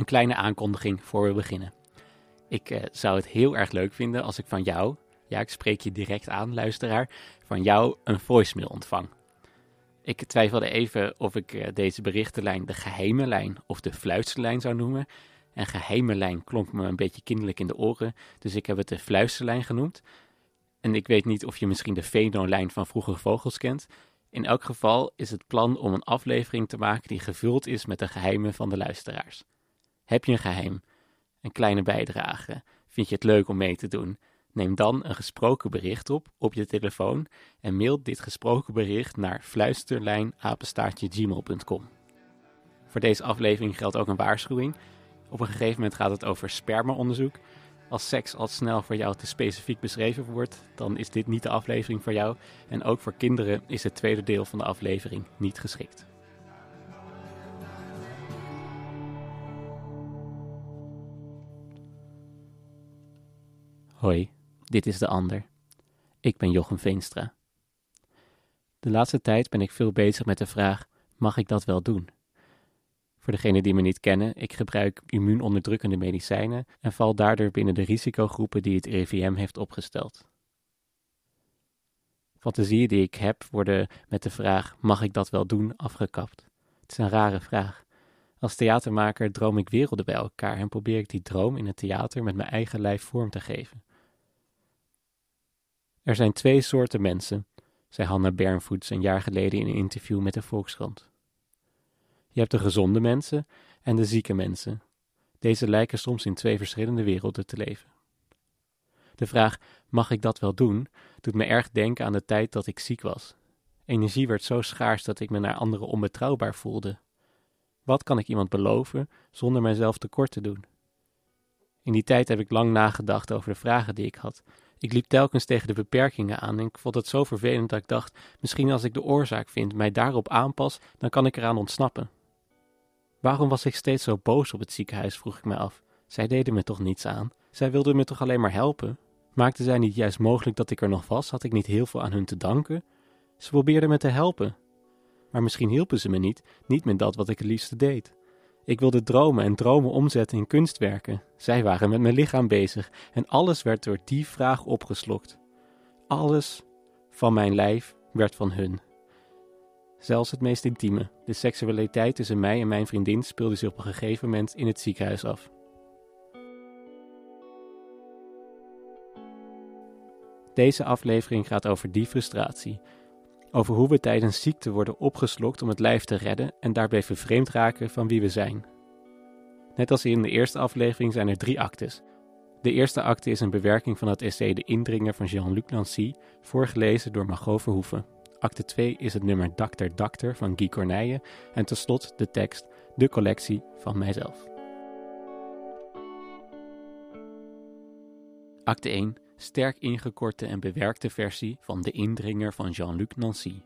Een kleine aankondiging voor we beginnen. Ik eh, zou het heel erg leuk vinden als ik van jou, ja, ik spreek je direct aan, luisteraar, van jou een voicemail ontvang. Ik twijfelde even of ik eh, deze berichtenlijn de geheime lijn of de fluisterlijn zou noemen. En geheime lijn klonk me een beetje kinderlijk in de oren, dus ik heb het de fluisterlijn genoemd. En ik weet niet of je misschien de Veno-lijn van Vroege Vogels kent. In elk geval is het plan om een aflevering te maken die gevuld is met de geheimen van de luisteraars. Heb je een geheim? Een kleine bijdrage? Vind je het leuk om mee te doen? Neem dan een gesproken bericht op op je telefoon en mail dit gesproken bericht naar fluisterlijnapenstaartje.gmail.com. Voor deze aflevering geldt ook een waarschuwing. Op een gegeven moment gaat het over spermaonderzoek. Als seks al snel voor jou te specifiek beschreven wordt, dan is dit niet de aflevering voor jou. En ook voor kinderen is het tweede deel van de aflevering niet geschikt. Hoi, dit is de ander. Ik ben Jochem Veenstra. De laatste tijd ben ik veel bezig met de vraag: mag ik dat wel doen? Voor degenen die me niet kennen, ik gebruik immuunonderdrukkende medicijnen en val daardoor binnen de risicogroepen die het RIVM heeft opgesteld. Fantasieën die ik heb worden met de vraag: mag ik dat wel doen? afgekapt. Het is een rare vraag. Als theatermaker droom ik werelden bij elkaar en probeer ik die droom in het theater met mijn eigen lijf vorm te geven. Er zijn twee soorten mensen, zei Hanna Bernvoets een jaar geleden in een interview met de Volkskrant. Je hebt de gezonde mensen en de zieke mensen. Deze lijken soms in twee verschillende werelden te leven. De vraag: mag ik dat wel doen? doet me erg denken aan de tijd dat ik ziek was. Energie werd zo schaars dat ik me naar anderen onbetrouwbaar voelde. Wat kan ik iemand beloven zonder mijzelf tekort te doen? In die tijd heb ik lang nagedacht over de vragen die ik had. Ik liep telkens tegen de beperkingen aan en ik vond het zo vervelend dat ik dacht: misschien als ik de oorzaak vind, mij daarop aanpas, dan kan ik eraan ontsnappen. Waarom was ik steeds zo boos op het ziekenhuis, vroeg ik me af. Zij deden me toch niets aan? Zij wilden me toch alleen maar helpen? Maakten zij niet juist mogelijk dat ik er nog was? Had ik niet heel veel aan hun te danken? Ze probeerden me te helpen. Maar misschien hielpen ze me niet, niet met dat wat ik het liefste deed. Ik wilde dromen en dromen omzetten in kunstwerken. Zij waren met mijn lichaam bezig en alles werd door die vraag opgeslokt. Alles van mijn lijf werd van hun. Zelfs het meest intieme, de seksualiteit tussen mij en mijn vriendin, speelde zich op een gegeven moment in het ziekenhuis af. Deze aflevering gaat over die frustratie. Over hoe we tijdens ziekte worden opgeslokt om het lijf te redden en daarbij vervreemd raken van wie we zijn. Net als in de eerste aflevering zijn er drie actes. De eerste acte is een bewerking van het essay De Indringer van Jean-Luc Nancy, voorgelezen door Margot Verhoeven. Acte 2 is het nummer Dakter Dakter van Guy Corneille en tenslotte de tekst De Collectie van Mijzelf. Acte 1 sterk ingekorte en bewerkte versie van De Indringer van Jean-Luc Nancy.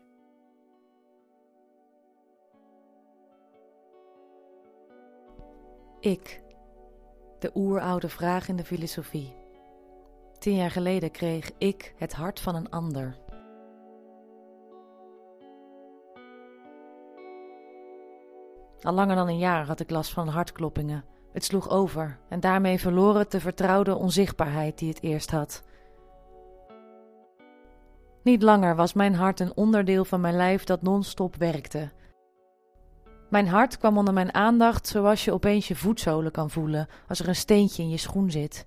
Ik. De oeroude vraag in de filosofie. Tien jaar geleden kreeg ik het hart van een ander. Al langer dan een jaar had ik last van hartkloppingen. Het sloeg over en daarmee verloor het de vertrouwde onzichtbaarheid die het eerst had. Niet langer was mijn hart een onderdeel van mijn lijf dat non-stop werkte. Mijn hart kwam onder mijn aandacht zoals je opeens je voetzolen kan voelen als er een steentje in je schoen zit.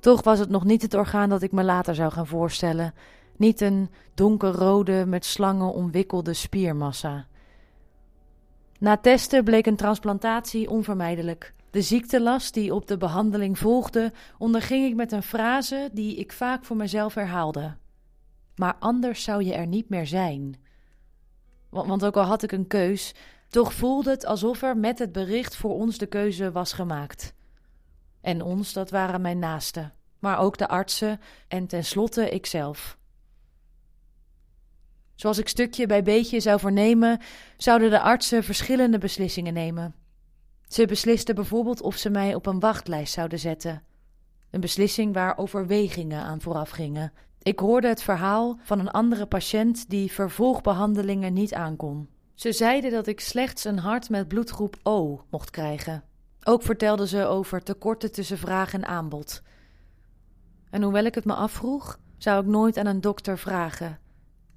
Toch was het nog niet het orgaan dat ik me later zou gaan voorstellen, niet een donkerrode met slangen omwikkelde spiermassa. Na testen bleek een transplantatie onvermijdelijk. De ziektelast die op de behandeling volgde, onderging ik met een frase die ik vaak voor mezelf herhaalde. Maar anders zou je er niet meer zijn. Want ook al had ik een keus, toch voelde het alsof er met het bericht voor ons de keuze was gemaakt. En ons, dat waren mijn naasten, maar ook de artsen en tenslotte ikzelf. Zoals ik stukje bij beetje zou vernemen, zouden de artsen verschillende beslissingen nemen. Ze beslisten bijvoorbeeld of ze mij op een wachtlijst zouden zetten. Een beslissing waar overwegingen aan vooraf gingen. Ik hoorde het verhaal van een andere patiënt die vervolgbehandelingen niet aankon. Ze zeiden dat ik slechts een hart met bloedgroep O mocht krijgen. Ook vertelde ze over tekorten tussen vraag en aanbod. En hoewel ik het me afvroeg, zou ik nooit aan een dokter vragen: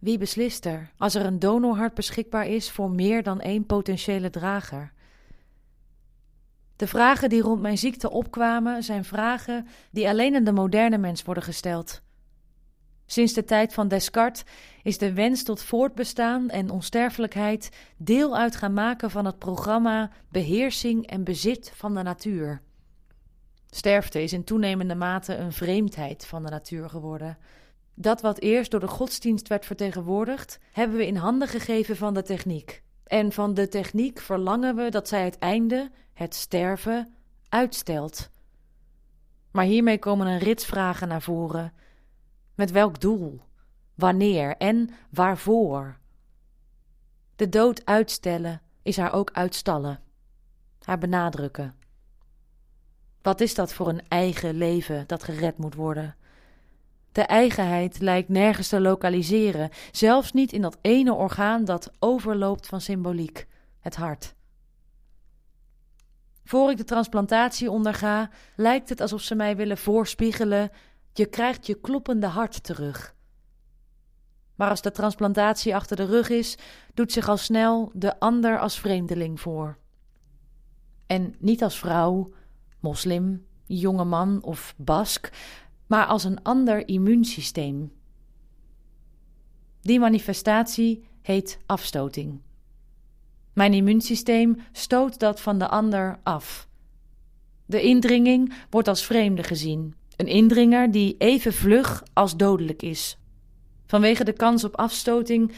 wie beslist er als er een donorhart beschikbaar is voor meer dan één potentiële drager? De vragen die rond mijn ziekte opkwamen zijn vragen die alleen aan de moderne mens worden gesteld. Sinds de tijd van Descartes is de wens tot voortbestaan en onsterfelijkheid deel uit gaan maken van het programma beheersing en bezit van de natuur. Sterfte is in toenemende mate een vreemdheid van de natuur geworden. Dat wat eerst door de godsdienst werd vertegenwoordigd, hebben we in handen gegeven van de techniek. En van de techniek verlangen we dat zij het einde, het sterven, uitstelt. Maar hiermee komen een rits vragen naar voren. Met welk doel? Wanneer en waarvoor? De dood uitstellen is haar ook uitstallen, haar benadrukken. Wat is dat voor een eigen leven dat gered moet worden? De eigenheid lijkt nergens te lokaliseren, zelfs niet in dat ene orgaan dat overloopt van symboliek, het hart. Voor ik de transplantatie onderga, lijkt het alsof ze mij willen voorspiegelen: je krijgt je kloppende hart terug. Maar als de transplantatie achter de rug is, doet zich al snel de ander als vreemdeling voor. En niet als vrouw, moslim, jonge man of bask, maar als een ander immuunsysteem. Die manifestatie heet afstoting. Mijn immuunsysteem stoot dat van de ander af. De indringing wordt als vreemde gezien, een indringer die even vlug als dodelijk is. Vanwege de kans op afstoting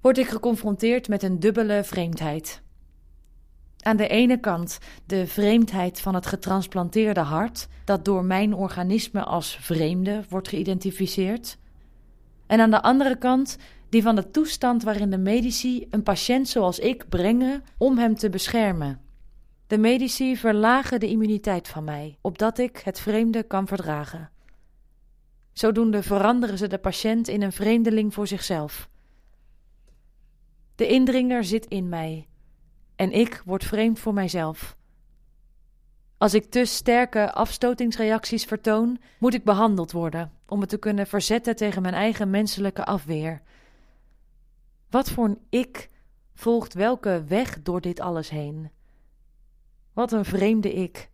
word ik geconfronteerd met een dubbele vreemdheid. Aan de ene kant de vreemdheid van het getransplanteerde hart, dat door mijn organisme als vreemde wordt geïdentificeerd. En aan de andere kant die van de toestand waarin de medici een patiënt zoals ik brengen om hem te beschermen. De medici verlagen de immuniteit van mij, opdat ik het vreemde kan verdragen. Zodoende veranderen ze de patiënt in een vreemdeling voor zichzelf. De indringer zit in mij, en ik word vreemd voor mijzelf. Als ik te sterke afstotingsreacties vertoon, moet ik behandeld worden om me te kunnen verzetten tegen mijn eigen menselijke afweer. Wat voor een ik volgt welke weg door dit alles heen? Wat een vreemde ik.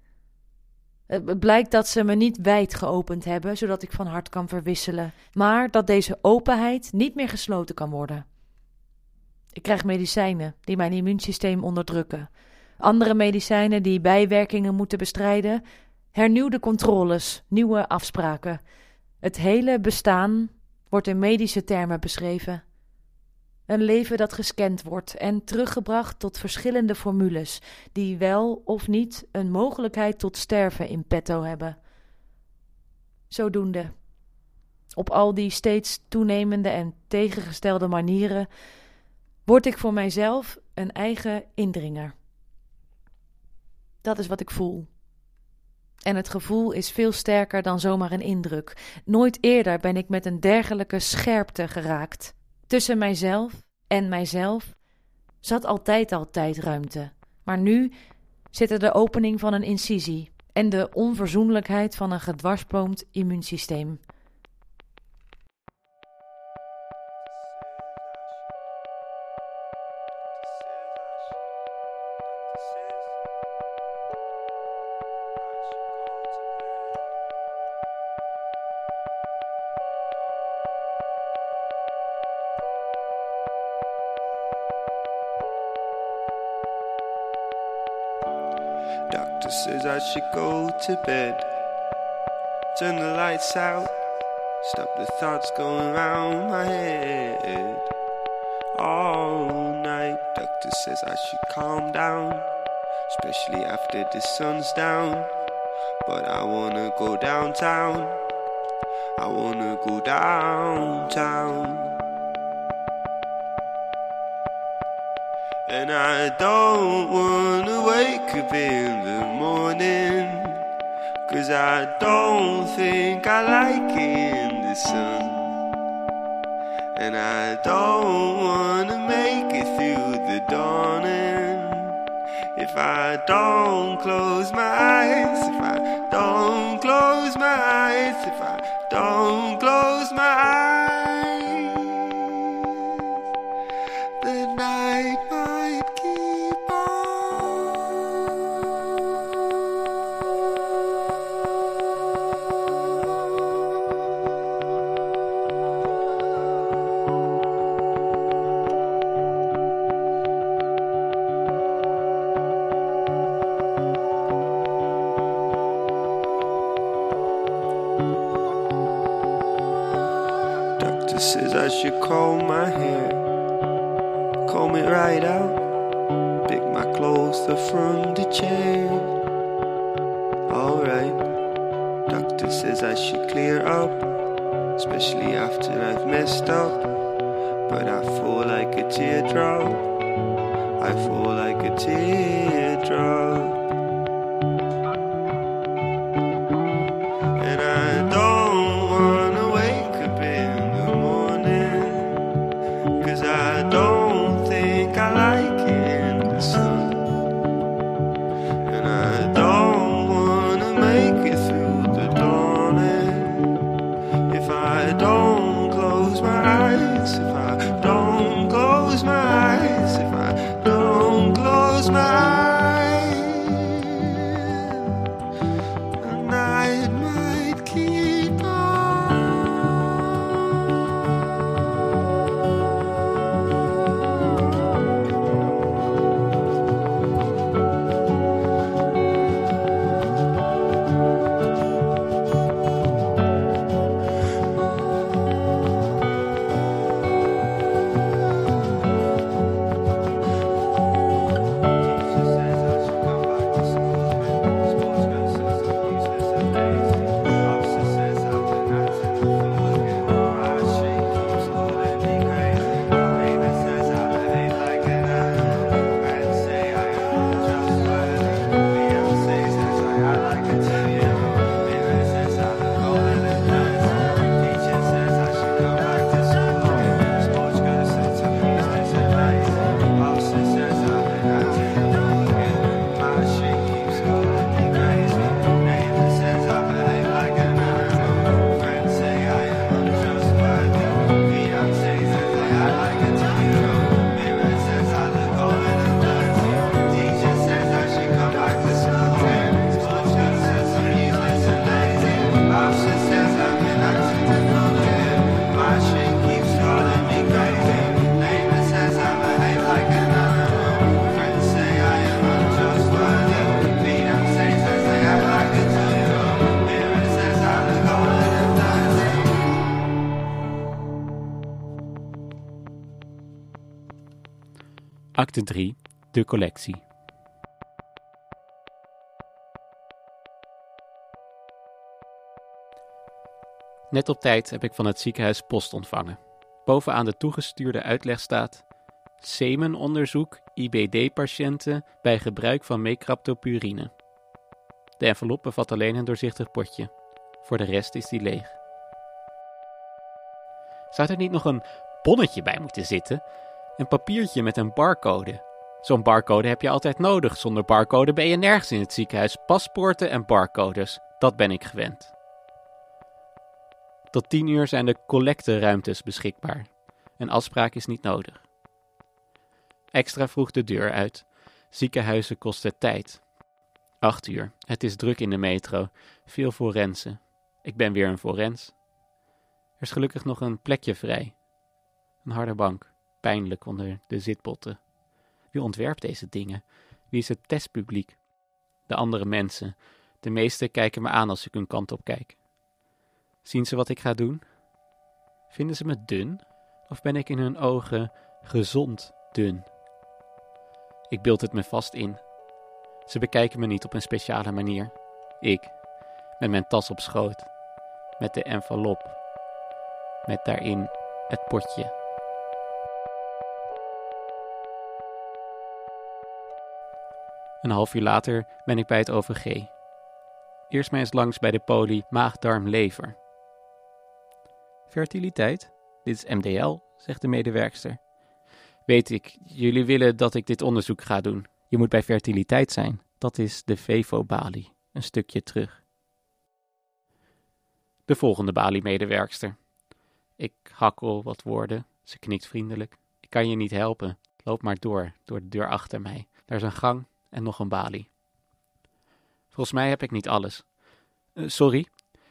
Het blijkt dat ze me niet wijd geopend hebben, zodat ik van hart kan verwisselen, maar dat deze openheid niet meer gesloten kan worden. Ik krijg medicijnen die mijn immuunsysteem onderdrukken. Andere medicijnen die bijwerkingen moeten bestrijden. Hernieuwde controles, nieuwe afspraken. Het hele bestaan wordt in medische termen beschreven. Een leven dat gescand wordt en teruggebracht tot verschillende formules, die wel of niet een mogelijkheid tot sterven in petto hebben. Zodoende. Op al die steeds toenemende en tegengestelde manieren word ik voor mijzelf een eigen indringer. Dat is wat ik voel. En het gevoel is veel sterker dan zomaar een indruk. Nooit eerder ben ik met een dergelijke scherpte geraakt. Tussen mijzelf en mijzelf zat altijd al tijdruimte. Maar nu zit er de opening van een incisie en de onverzoenlijkheid van een gedwarsboomd immuunsysteem. Says I should go to bed. Turn the lights out. Stop the thoughts going round my head. All night, doctor says I should calm down. Especially after the sun's down. But I wanna go downtown. I wanna go downtown. Don't wanna wake up in the morning. Cause I don't think I like it in the sun. And I don't wanna make it through the dawning. If if I don't close my eyes, if I don't close my eyes, should comb my hair, comb it right out, pick my clothes up from the chair. Alright, doctor says I should clear up, especially after I've messed up. But I fall like a teardrop, I fall like a teardrop. Acte 3, de collectie. Net op tijd heb ik van het ziekenhuis post ontvangen. Bovenaan de toegestuurde uitleg staat: semenonderzoek IBD-patiënten bij gebruik van mecraptopurine. De envelop bevat alleen een doorzichtig potje. Voor de rest is die leeg. Zou er niet nog een bonnetje bij moeten zitten? Een papiertje met een barcode. Zo'n barcode heb je altijd nodig. Zonder barcode ben je nergens in het ziekenhuis. Paspoorten en barcodes, dat ben ik gewend. Tot tien uur zijn de collecteruimtes beschikbaar. Een afspraak is niet nodig. Extra vroeg de deur uit. Ziekenhuizen kosten tijd. Acht uur. Het is druk in de metro. Veel forensen. Ik ben weer een forens. Er is gelukkig nog een plekje vrij. Een harde bank. Pijnlijk onder de zitbotten. Wie ontwerpt deze dingen? Wie is het testpubliek? De andere mensen. De meesten kijken me aan als ik hun kant op kijk. Zien ze wat ik ga doen? Vinden ze me dun? Of ben ik in hun ogen gezond dun? Ik beeld het me vast in. Ze bekijken me niet op een speciale manier. Ik, met mijn tas op schoot, met de envelop, met daarin het potje. Een half uur later ben ik bij het OVG. Eerst maar eens langs bij de poli maag-darm-lever. Fertiliteit? Dit is MDL, zegt de medewerkster. Weet ik, jullie willen dat ik dit onderzoek ga doen. Je moet bij fertiliteit zijn. Dat is de Vevo-balie, een stukje terug. De volgende balie-medewerkster. Ik hakkel wat woorden. Ze knikt vriendelijk. Ik kan je niet helpen. Loop maar door, door de deur achter mij. Daar is een gang en nog een balie. Volgens mij heb ik niet alles. Uh, sorry,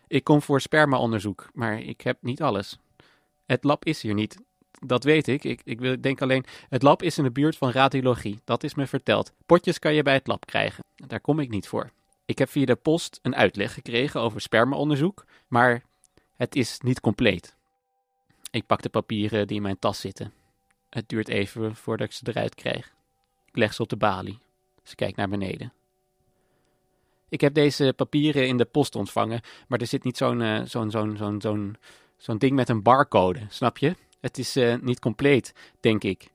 ik kom voor spermaonderzoek, maar ik heb niet alles. Het lab is hier niet. Dat weet ik. Ik, ik denk alleen, het lab is in de buurt van radiologie. Dat is me verteld. Potjes kan je bij het lab krijgen. Daar kom ik niet voor. Ik heb via de post een uitleg gekregen over spermaonderzoek, maar het is niet compleet. Ik pak de papieren die in mijn tas zitten. Het duurt even voordat ik ze eruit krijg. Ik leg ze op de balie. Ze kijkt naar beneden. Ik heb deze papieren in de post ontvangen, maar er zit niet zo'n uh, zo'n zo'n zo'n zo'n zo'n ding met een barcode, snap je? Het is uh, niet compleet, denk ik.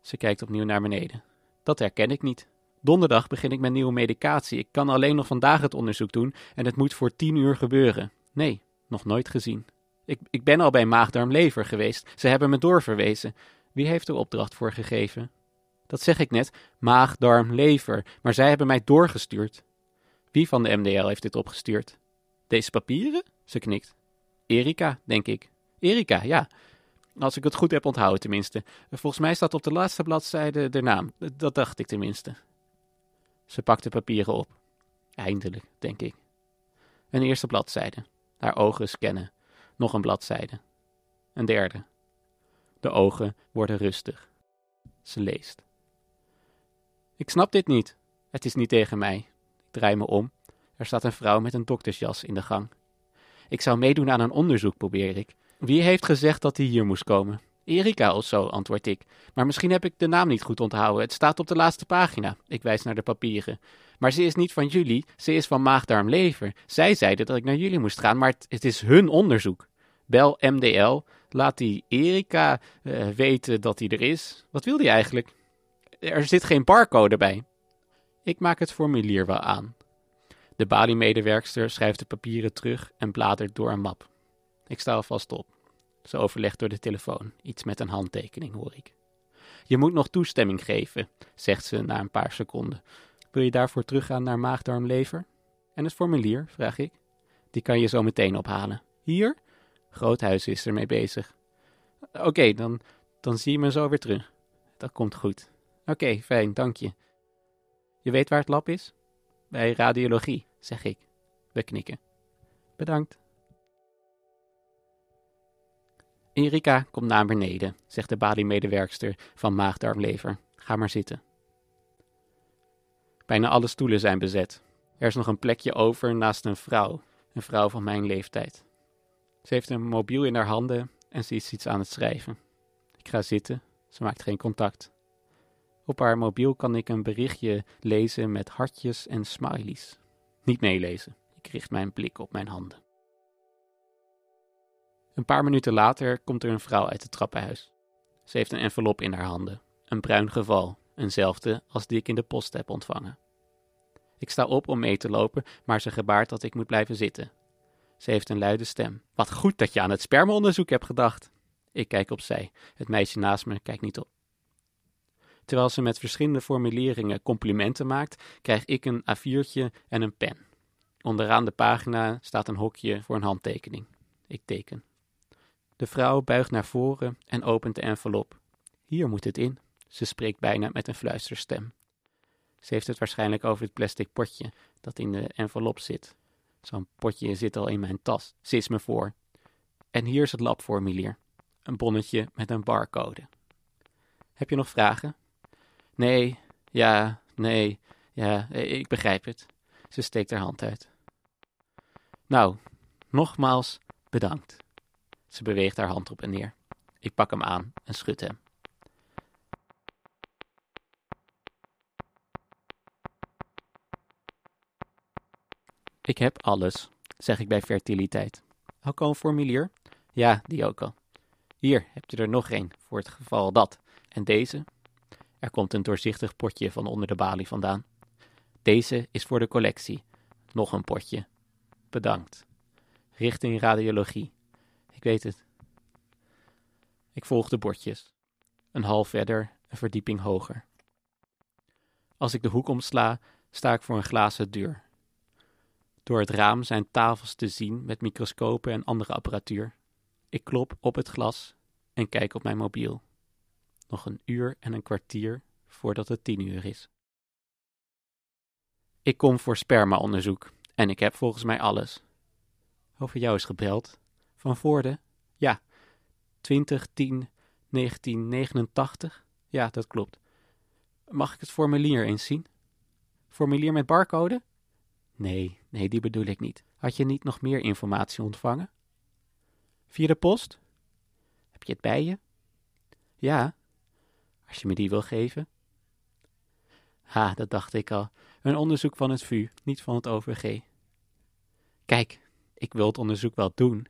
Ze kijkt opnieuw naar beneden. Dat herken ik niet. Donderdag begin ik met nieuwe medicatie. Ik kan alleen nog vandaag het onderzoek doen en het moet voor tien uur gebeuren. Nee, nog nooit gezien. Ik, ik ben al bij maagdarmlever geweest. Ze hebben me doorverwezen. Wie heeft er opdracht voor gegeven? Dat zeg ik net, maag, darm, lever, maar zij hebben mij doorgestuurd. Wie van de MDL heeft dit opgestuurd? Deze papieren? Ze knikt. Erika, denk ik. Erika, ja. Als ik het goed heb onthouden, tenminste. Volgens mij staat op de laatste bladzijde de naam. Dat dacht ik tenminste. Ze pakt de papieren op. Eindelijk, denk ik. Een eerste bladzijde. Haar ogen scannen. Nog een bladzijde. Een derde. De ogen worden rustig. Ze leest. Ik snap dit niet. Het is niet tegen mij. Ik draai me om. Er staat een vrouw met een doktersjas in de gang. Ik zou meedoen aan een onderzoek, probeer ik. Wie heeft gezegd dat hij hier moest komen? Erika of zo, antwoord ik. Maar misschien heb ik de naam niet goed onthouden. Het staat op de laatste pagina. Ik wijs naar de papieren. Maar ze is niet van jullie, ze is van Maagdarmlever. Zij zeiden dat ik naar jullie moest gaan, maar het, is hun onderzoek. Bel MDL, laat die Erika uh, weten dat hij er is. Wat wil hij eigenlijk? Er zit geen barcode bij. Ik maak het formulier wel aan. De Bali-medewerkster schrijft de papieren terug en bladert door een map. Ik sta alvast op. Ze overlegt door de telefoon. Iets met een handtekening, hoor ik. Je moet nog toestemming geven, zegt ze na een paar seconden. Wil je daarvoor teruggaan naar maagdarmlever? En het formulier, vraag ik. Die kan je zo meteen ophalen. Hier? Groothuis is ermee bezig. Oké, dan, dan zie je me zo weer terug. Dat komt goed. Oké, fijn, dank je. Je weet waar het lab is? Bij radiologie, zeg ik. We knikken. Bedankt. Erika komt naar beneden, zegt de Bali-medewerkster van Maagdarmlever. Ga maar zitten. Bijna alle stoelen zijn bezet. Er is nog een plekje over naast een vrouw, een vrouw van mijn leeftijd. Ze heeft een mobiel in haar handen en ze is iets aan het schrijven. Ik ga zitten, ze maakt geen contact. Op haar mobiel kan ik een berichtje lezen met hartjes en smileys. Niet meelezen, ik richt mijn blik op mijn handen. Een paar minuten later komt er een vrouw uit het trappenhuis. Ze heeft een envelop in haar handen, een bruin geval, eenzelfde als die ik in de post heb ontvangen. Ik sta op om mee te lopen, maar ze gebaart dat ik moet blijven zitten. Ze heeft een luide stem. Wat goed dat je aan het spermaonderzoek hebt gedacht. Ik kijk opzij. Het meisje naast me kijkt niet op. Terwijl ze met verschillende formuleringen complimenten maakt, krijg ik een A4'tje en een pen. Onderaan de pagina staat een hokje voor een handtekening. Ik teken. De vrouw buigt naar voren en opent de envelop. Hier moet het in. Ze spreekt bijna met een fluisterstem. Ze heeft het waarschijnlijk over het plastic potje dat in de envelop zit. Zo'n potje zit al in mijn tas. Ze me voor. En hier is het labformulier. Een bonnetje met een barcode. Heb je nog vragen? Nee, ja, nee, ja, ik begrijp het. Ze steekt haar hand uit. Nou, nogmaals bedankt. Ze beweegt haar hand op en neer. Ik pak hem aan en schud hem. Ik heb alles, zeg ik bij fertiliteit. Ook al een formulier? Ja, die ook al. Hier heb je er nog een, voor het geval dat. En deze? Er komt een doorzichtig potje van onder de balie vandaan. Deze is voor de collectie. Nog een potje. Bedankt. Richting radiologie. Ik weet het. Ik volg de bordjes. Een hal verder, een verdieping hoger. Als ik de hoek omsla, sta ik voor een glazen deur. Door het raam zijn tafels te zien met microscopen en andere apparatuur. Ik klop op het glas en kijk op mijn mobiel. Nog een uur en een kwartier voordat het tien uur is. Ik kom voor spermaonderzoek en ik heb volgens mij alles. Over jou is gebeld. Van Voorde? Ja. 2010 1989? Ja, dat klopt. Mag ik het formulier eens zien? Formulier met barcode? Nee, nee, die bedoel ik niet. Had je niet nog meer informatie ontvangen? Via de post? Heb je het bij je? Ja, als je me die wil geven. Ha, dat dacht ik al. Een onderzoek van het VU, niet van het OVG. Kijk, ik wil het onderzoek wel doen.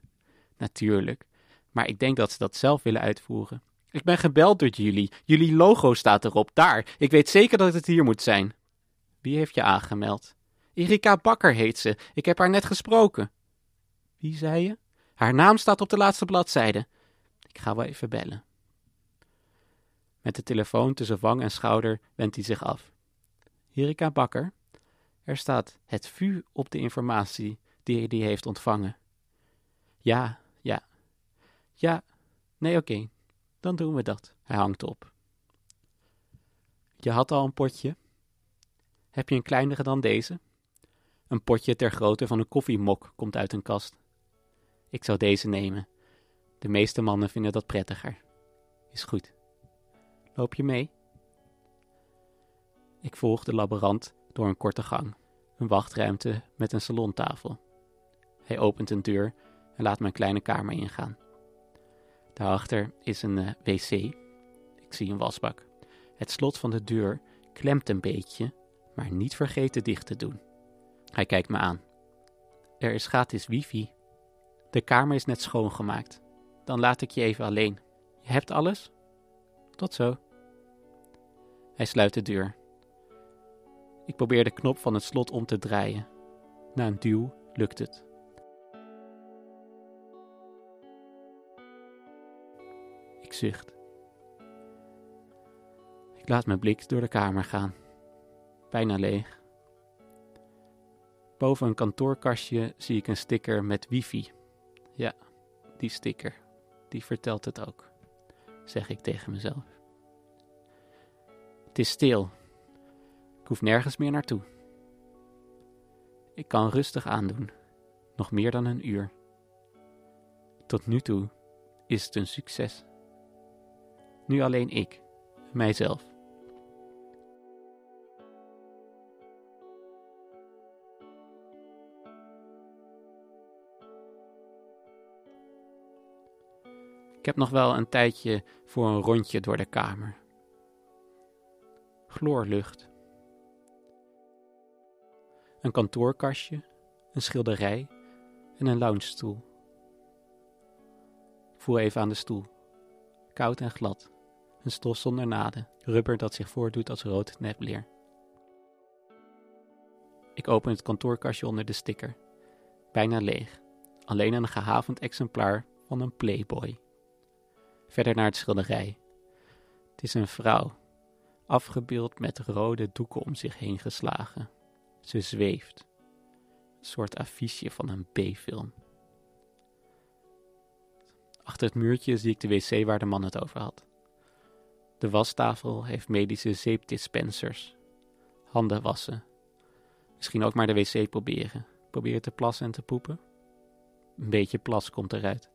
Natuurlijk. Maar ik denk dat ze dat zelf willen uitvoeren. Ik ben gebeld door jullie. Jullie logo staat erop. Daar. Ik weet zeker dat het hier moet zijn. Wie heeft je aangemeld? Erika Bakker heet ze. Ik heb haar net gesproken. Wie zei je? Haar naam staat op de laatste bladzijde. Ik ga wel even bellen. Met de telefoon tussen wang en schouder wendt hij zich af. Erika Bakker, er staat het VU op de informatie die hij heeft ontvangen. Ja, ja. Ja, nee, oké. Dan doen we dat. Hij hangt op. Je had al een potje. Heb je een kleinere dan deze? Een potje ter grootte van een koffiemok komt uit een kast. Ik zou deze nemen. De meeste mannen vinden dat prettiger. Is goed. Loop je mee? Ik volg de laborant door een korte gang, een wachtruimte met een salontafel. Hij opent een deur en laat mijn kleine kamer ingaan. Daarachter is een uh, wc. Ik zie een wasbak. Het slot van de deur klemt een beetje, maar niet vergeten dicht te doen. Hij kijkt me aan. Er is gratis wifi. De kamer is net schoongemaakt. Dan laat ik je even alleen. Je hebt alles? Tot zo. Hij sluit de deur. Ik probeer de knop van het slot om te draaien. Na een duw lukt het. Ik zucht. Ik laat mijn blik door de kamer gaan. Bijna leeg. Boven een kantoorkastje zie ik een sticker met wifi. Ja, die sticker. Die vertelt het ook, zeg ik tegen mezelf. Het is stil. Ik hoef nergens meer naartoe. Ik kan rustig aandoen, nog meer dan een uur. Tot nu toe is het een succes. Nu alleen ik, mijzelf. Ik heb nog wel een tijdje voor een rondje door de kamer. Gloorlucht. Een kantoorkastje, een schilderij en een loungestoel. voel even aan de stoel. Koud en glad. Een stof zonder naden, rubber dat zich voordoet als rood nepleer. Ik open het kantoorkastje onder de sticker. Bijna leeg. Alleen een gehavend exemplaar van een Playboy. Verder naar het schilderij. Het is een vrouw, afgebeeld met rode doeken om zich heen geslagen. Ze zweeft. Een soort affiche van een B-film. Achter het muurtje zie ik de wc waar de man het over had. De wastafel heeft medische zeepdispensers. Handen wassen. Misschien ook maar de wc proberen. Proberen te plassen en te poepen. Een beetje plas komt eruit.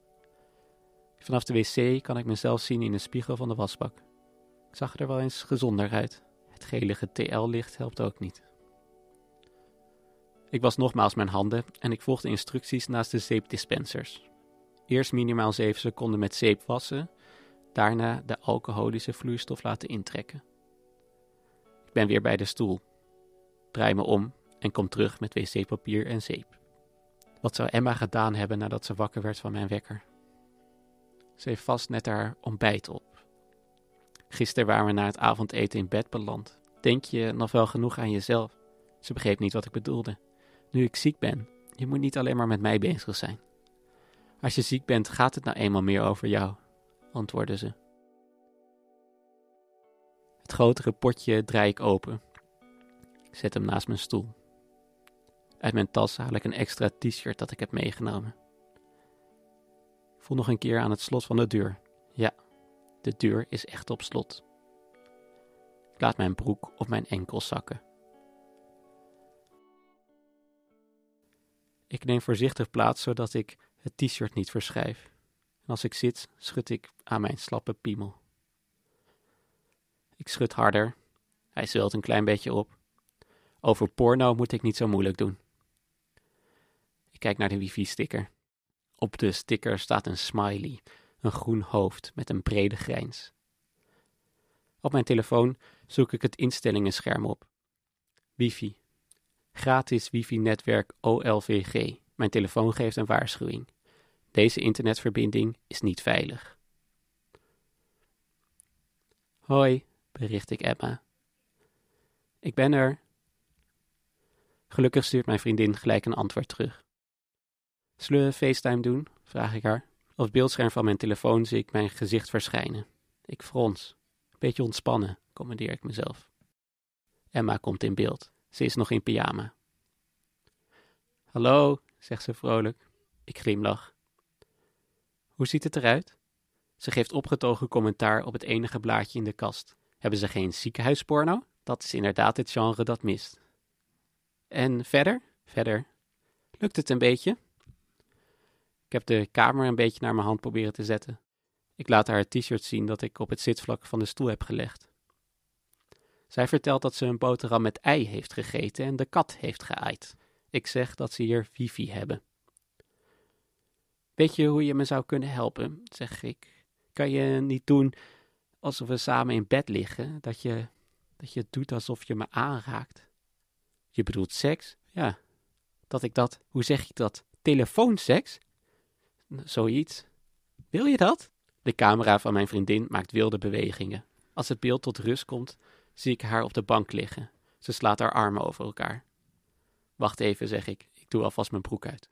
Vanaf de wc kan ik mezelf zien in de spiegel van de wasbak. Ik zag er wel eens gezonder uit. Het gelige TL-licht helpt ook niet. Ik was nogmaals mijn handen en ik volgde instructies naast de zeepdispensers. Eerst minimaal 7 seconden met zeep wassen, daarna de alcoholische vloeistof laten intrekken. Ik ben weer bij de stoel, draai me om en kom terug met wc-papier en zeep. Wat zou Emma gedaan hebben nadat ze wakker werd van mijn wekker? Ze heeft vast net haar ontbijt op. Gisteren waren we na het avondeten in bed beland. Denk je nog wel genoeg aan jezelf? Ze begreep niet wat ik bedoelde. Nu ik ziek ben, je moet niet alleen maar met mij bezig zijn. Als je ziek bent, gaat het nou eenmaal meer over jou, antwoordde ze. Het grotere potje draai ik open. Ik zet hem naast mijn stoel. Uit mijn tas haal ik een extra t-shirt dat ik heb meegenomen. Ik voel nog een keer aan het slot van de deur. Ja, de deur is echt op slot. Ik laat mijn broek op mijn enkels zakken. Ik neem voorzichtig plaats zodat ik het t-shirt niet verschuif. En als ik zit, schud ik aan mijn slappe piemel. Ik schud harder. Hij zwelt een klein beetje op. Over porno moet ik niet zo moeilijk doen. Ik kijk naar de wifi-sticker. Op de sticker staat een smiley, een groen hoofd met een brede grijns. Op mijn telefoon zoek ik het instellingenscherm op. Wifi. Gratis wifi-netwerk OLVG. Mijn telefoon geeft een waarschuwing. Deze internetverbinding is niet veilig. Hoi, bericht ik Emma. Ik ben er. Gelukkig stuurt mijn vriendin gelijk een antwoord terug. Zullen we FaceTime doen? vraag ik haar. Op het beeldscherm van mijn telefoon zie ik mijn gezicht verschijnen. Ik frons. Een beetje ontspannen, commandeer ik mezelf. Emma komt in beeld. Ze is nog in pyjama. Hallo, zegt ze vrolijk. Ik glimlach. Hoe ziet het eruit? Ze geeft opgetogen commentaar op het enige blaadje in de kast. Hebben ze geen ziekenhuisporno? Dat is inderdaad het genre dat mist. En verder? Verder. Lukt het een beetje? Ik heb de kamer een beetje naar mijn hand proberen te zetten. Ik laat haar het t-shirt zien dat ik op het zitvlak van de stoel heb gelegd. Zij vertelt dat ze een boterham met ei heeft gegeten en de kat heeft geaaid. Ik zeg dat ze hier wifi hebben. Weet je hoe je me zou kunnen helpen? zeg ik. Kan je niet doen alsof we samen in bed liggen, dat je, dat je doet alsof je me aanraakt? Je bedoelt seks? Ja. Dat ik dat, hoe zeg je dat? Telefoonseks? Zoiets. Wil je dat? De camera van mijn vriendin maakt wilde bewegingen. Als het beeld tot rust komt, zie ik haar op de bank liggen. Ze slaat haar armen over elkaar. Wacht even, zeg ik. Ik doe alvast mijn broek uit.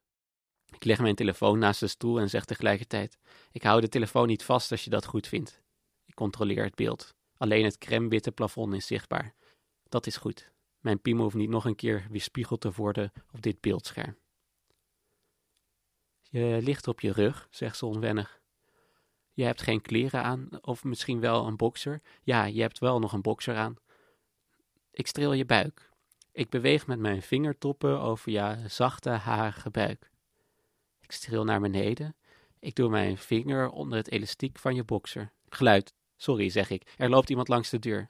Ik leg mijn telefoon naast de stoel en zeg tegelijkertijd: Ik hou de telefoon niet vast als je dat goed vindt. Ik controleer het beeld. Alleen het crème-witte plafond is zichtbaar. Dat is goed. Mijn piemel hoeft niet nog een keer weerspiegeld te worden op dit beeldscherm. Je ligt op je rug, zegt ze onwennig. Je hebt geen kleren aan, of misschien wel een bokser. Ja, je hebt wel nog een bokser aan. Ik streel je buik. Ik beweeg met mijn vingertoppen over je zachte, harige buik. Ik streel naar beneden. Ik doe mijn vinger onder het elastiek van je bokser. Geluid. Sorry, zeg ik. Er loopt iemand langs de deur.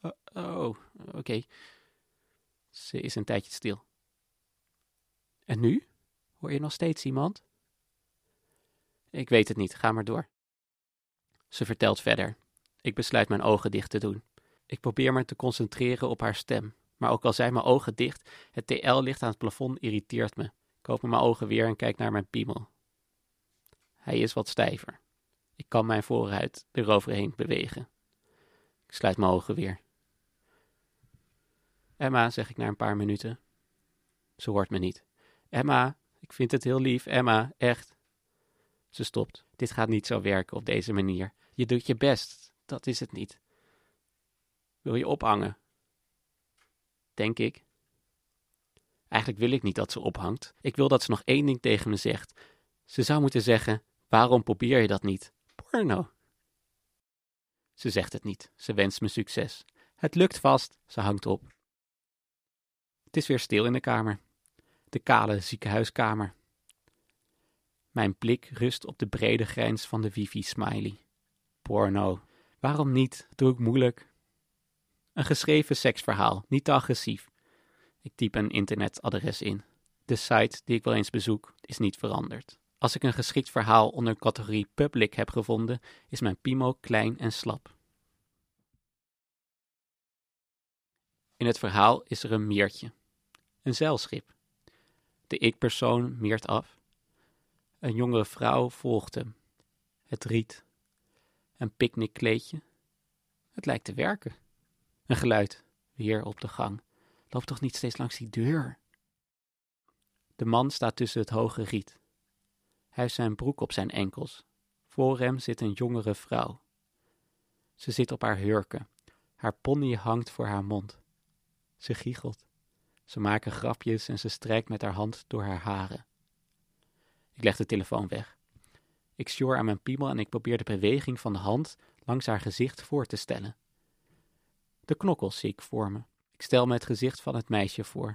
Oh, oh oké. Ze is een tijdje stil. En nu? Hoor je nog steeds iemand? Ik weet het niet, ga maar door. Ze vertelt verder. Ik besluit mijn ogen dicht te doen. Ik probeer me te concentreren op haar stem. Maar ook al zijn mijn ogen dicht, het TL-licht aan het plafond irriteert me. Ik open mijn ogen weer en kijk naar mijn piemel. Hij is wat stijver. Ik kan mijn vooruit eroverheen bewegen. Ik sluit mijn ogen weer. Emma, zeg ik na een paar minuten. Ze hoort me niet. Emma, ik vind het heel lief, Emma, echt. Ze stopt. Dit gaat niet zo werken op deze manier. Je doet je best, dat is het niet. Wil je ophangen? Denk ik. Eigenlijk wil ik niet dat ze ophangt. Ik wil dat ze nog één ding tegen me zegt. Ze zou moeten zeggen: Waarom probeer je dat niet? Porno. Ze zegt het niet. Ze wenst me succes. Het lukt vast. Ze hangt op. Het is weer stil in de kamer. De kale ziekenhuiskamer. Mijn blik rust op de brede grijns van de wifi-smiley. Porno. Waarom niet? Doe ik moeilijk. Een geschreven seksverhaal, niet te agressief. Ik typ een internetadres in. De site die ik wel eens bezoek is niet veranderd. Als ik een geschikt verhaal onder categorie public heb gevonden, is mijn pimo klein en slap. In het verhaal is er een meertje, een zeilschip. De ik-persoon meert af. Een jonge vrouw volgt hem. Het riet. Een picknickkleedje. Het lijkt te werken. Een geluid, weer op de gang. Loop toch niet steeds langs die deur. De man staat tussen het hoge riet. Hij heeft zijn broek op zijn enkels. Voor hem zit een jongere vrouw. Ze zit op haar hurken. Haar pony hangt voor haar mond. Ze giechelt. Ze maken grapjes en ze strijkt met haar hand door haar haren. Ik leg de telefoon weg. Ik sjor aan mijn piemel en ik probeer de beweging van de hand langs haar gezicht voor te stellen. De knokkels zie ik voor me. Ik stel me het gezicht van het meisje voor,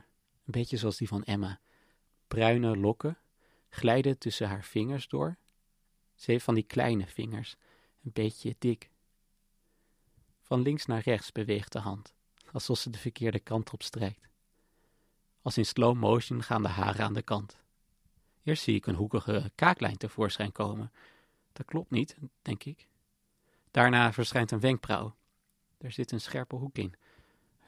een beetje zoals die van Emma. Bruine lokken glijden tussen haar vingers door. Ze heeft van die kleine vingers, een beetje dik. Van links naar rechts beweegt de hand, alsof ze de verkeerde kant op strijkt. Als in slow motion gaan de haren aan de kant. Eerst zie ik een hoekige kaaklijn tevoorschijn komen. Dat klopt niet, denk ik. Daarna verschijnt een wenkbrauw. Er zit een scherpe hoek in.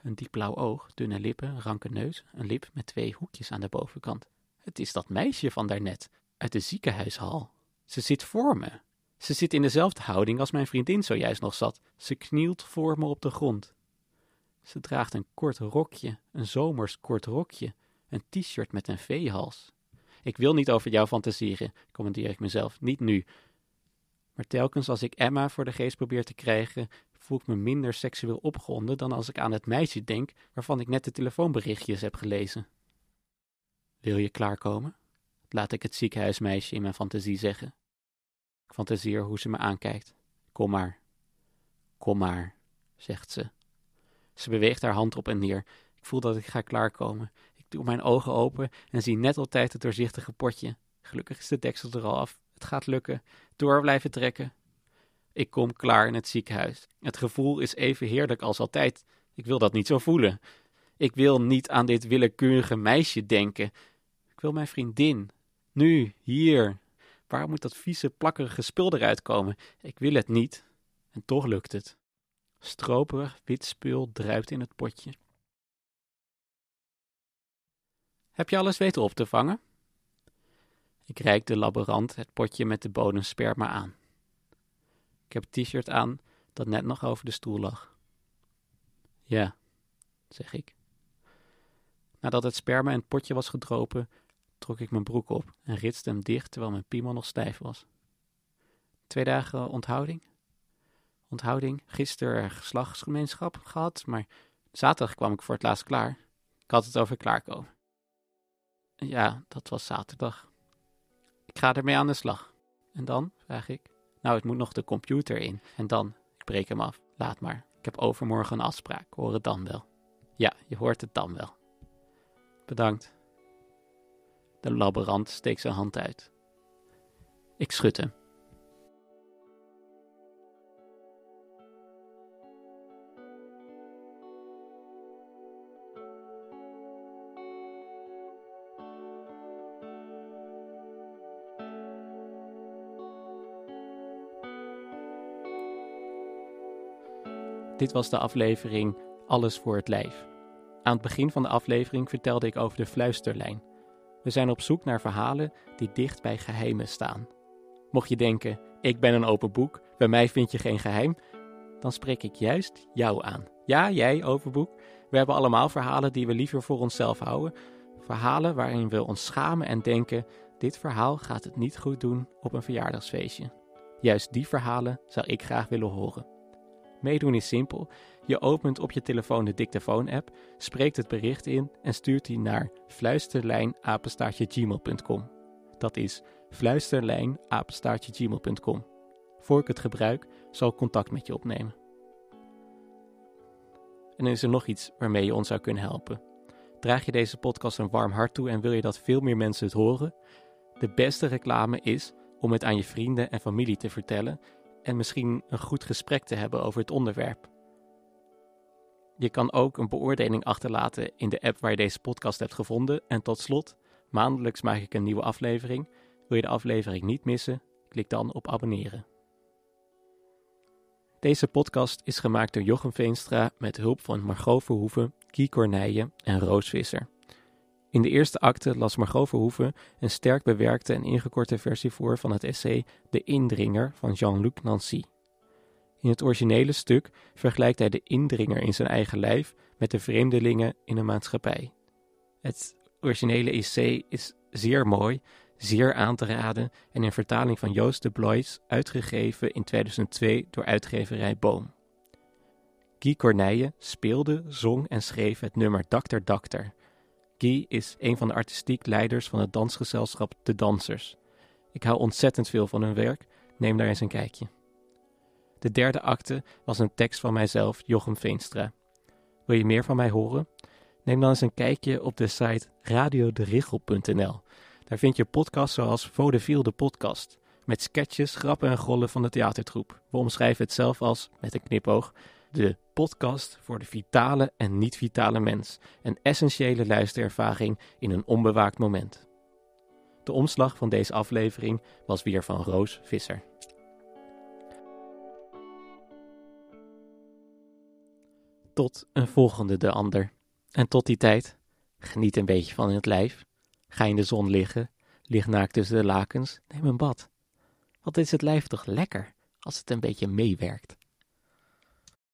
Een diep blauw oog, dunne lippen, ranke neus, een lip met twee hoekjes aan de bovenkant. Het is dat meisje van daarnet, uit de ziekenhuishal. Ze zit voor me. Ze zit in dezelfde houding als mijn vriendin zojuist nog zat. Ze knielt voor me op de grond. Ze draagt een kort rokje, een zomers kort rokje, een t-shirt met een veehals. Ik wil niet over jou fantaseren, commandeer ik mezelf, niet nu. Maar telkens als ik Emma voor de geest probeer te krijgen, voel ik me minder seksueel opgewonden dan als ik aan het meisje denk waarvan ik net de telefoonberichtjes heb gelezen. Wil je klaarkomen? Laat ik het ziekenhuismeisje in mijn fantasie zeggen. Ik fantaseer hoe ze me aankijkt. Kom maar. Kom maar, zegt ze. Ze beweegt haar hand op en neer. Ik voel dat ik ga klaarkomen. Doe mijn ogen open en zie net op tijd het doorzichtige potje. Gelukkig is de deksel er al af. Het gaat lukken. Door blijven trekken. Ik kom klaar in het ziekenhuis. Het gevoel is even heerlijk als altijd. Ik wil dat niet zo voelen. Ik wil niet aan dit willekeurige meisje denken. Ik wil mijn vriendin. Nu, hier. Waar moet dat vieze, plakkerige spul eruit komen? Ik wil het niet. En toch lukt het. Stroperig wit spul druipt in het potje. Heb je alles weten op te vangen? Ik reik de laborant het potje met de bodemsperma aan. Ik heb het t-shirt aan dat net nog over de stoel lag. Ja, zeg ik. Nadat het sperma in het potje was gedropen, trok ik mijn broek op en ritste hem dicht terwijl mijn piemel nog stijf was. Twee dagen onthouding? Onthouding, gisteren geslachtsgemeenschap gehad, maar zaterdag kwam ik voor het laatst klaar. Ik had het over klaarkomen. Ja, dat was zaterdag. Ik ga ermee aan de slag. En dan, vraag ik. Nou, het moet nog de computer in. En dan, ik breek hem af. Laat maar. Ik heb overmorgen een afspraak. Hoor het dan wel. Ja, je hoort het dan wel. Bedankt. De laborant steekt zijn hand uit. Ik schud hem. Dit was de aflevering Alles voor het Lijf. Aan het begin van de aflevering vertelde ik over de fluisterlijn. We zijn op zoek naar verhalen die dicht bij geheimen staan. Mocht je denken, ik ben een open boek, bij mij vind je geen geheim, dan spreek ik juist jou aan. Ja, jij, open boek. We hebben allemaal verhalen die we liever voor onszelf houden. Verhalen waarin we ons schamen en denken: dit verhaal gaat het niet goed doen op een verjaardagsfeestje. Juist die verhalen zou ik graag willen horen. Meedoen is simpel. Je opent op je telefoon de dictafoon-app, spreekt het bericht in en stuurt die naar fluisterlijnapenstaartje.gmail.com. Dat is fluisterlijnapenstaartje.gmail.com. Voor ik het gebruik, zal ik contact met je opnemen. En is er nog iets waarmee je ons zou kunnen helpen. Draag je deze podcast een warm hart toe en wil je dat veel meer mensen het horen? De beste reclame is om het aan je vrienden en familie te vertellen en misschien een goed gesprek te hebben over het onderwerp. Je kan ook een beoordeling achterlaten in de app waar je deze podcast hebt gevonden. En tot slot, maandelijks maak ik een nieuwe aflevering. Wil je de aflevering niet missen? Klik dan op abonneren. Deze podcast is gemaakt door Jochem Veenstra met hulp van Margot Verhoeven, Kie Corneille en Roos Visser. In de eerste acte las Margot Verhoeven een sterk bewerkte en ingekorte versie voor van het essay De Indringer van Jean-Luc Nancy. In het originele stuk vergelijkt hij de indringer in zijn eigen lijf met de vreemdelingen in een maatschappij. Het originele essay is zeer mooi, zeer aan te raden en in vertaling van Joost de Blois uitgegeven in 2002 door uitgeverij Boom. Guy Corneille speelde, zong en schreef het nummer Dokter Dokter Guy is een van de artistiek leiders van het dansgezelschap De Dansers. Ik hou ontzettend veel van hun werk, neem daar eens een kijkje. De derde acte was een tekst van mijzelf, Jochem Veenstra. Wil je meer van mij horen? Neem dan eens een kijkje op de site radioderichel.nl. Daar vind je podcasts zoals Vaudeville de podcast, met sketches, grappen en gollen van de theatertroep. We omschrijven het zelf als, met een knipoog, de podcast voor de vitale en niet-vitale mens. Een essentiële luisterervaring in een onbewaakt moment. De omslag van deze aflevering was weer van Roos Visser. Tot een volgende de ander. En tot die tijd, geniet een beetje van het lijf. Ga in de zon liggen, lig naakt tussen de lakens, neem een bad. Wat is het lijf toch lekker als het een beetje meewerkt.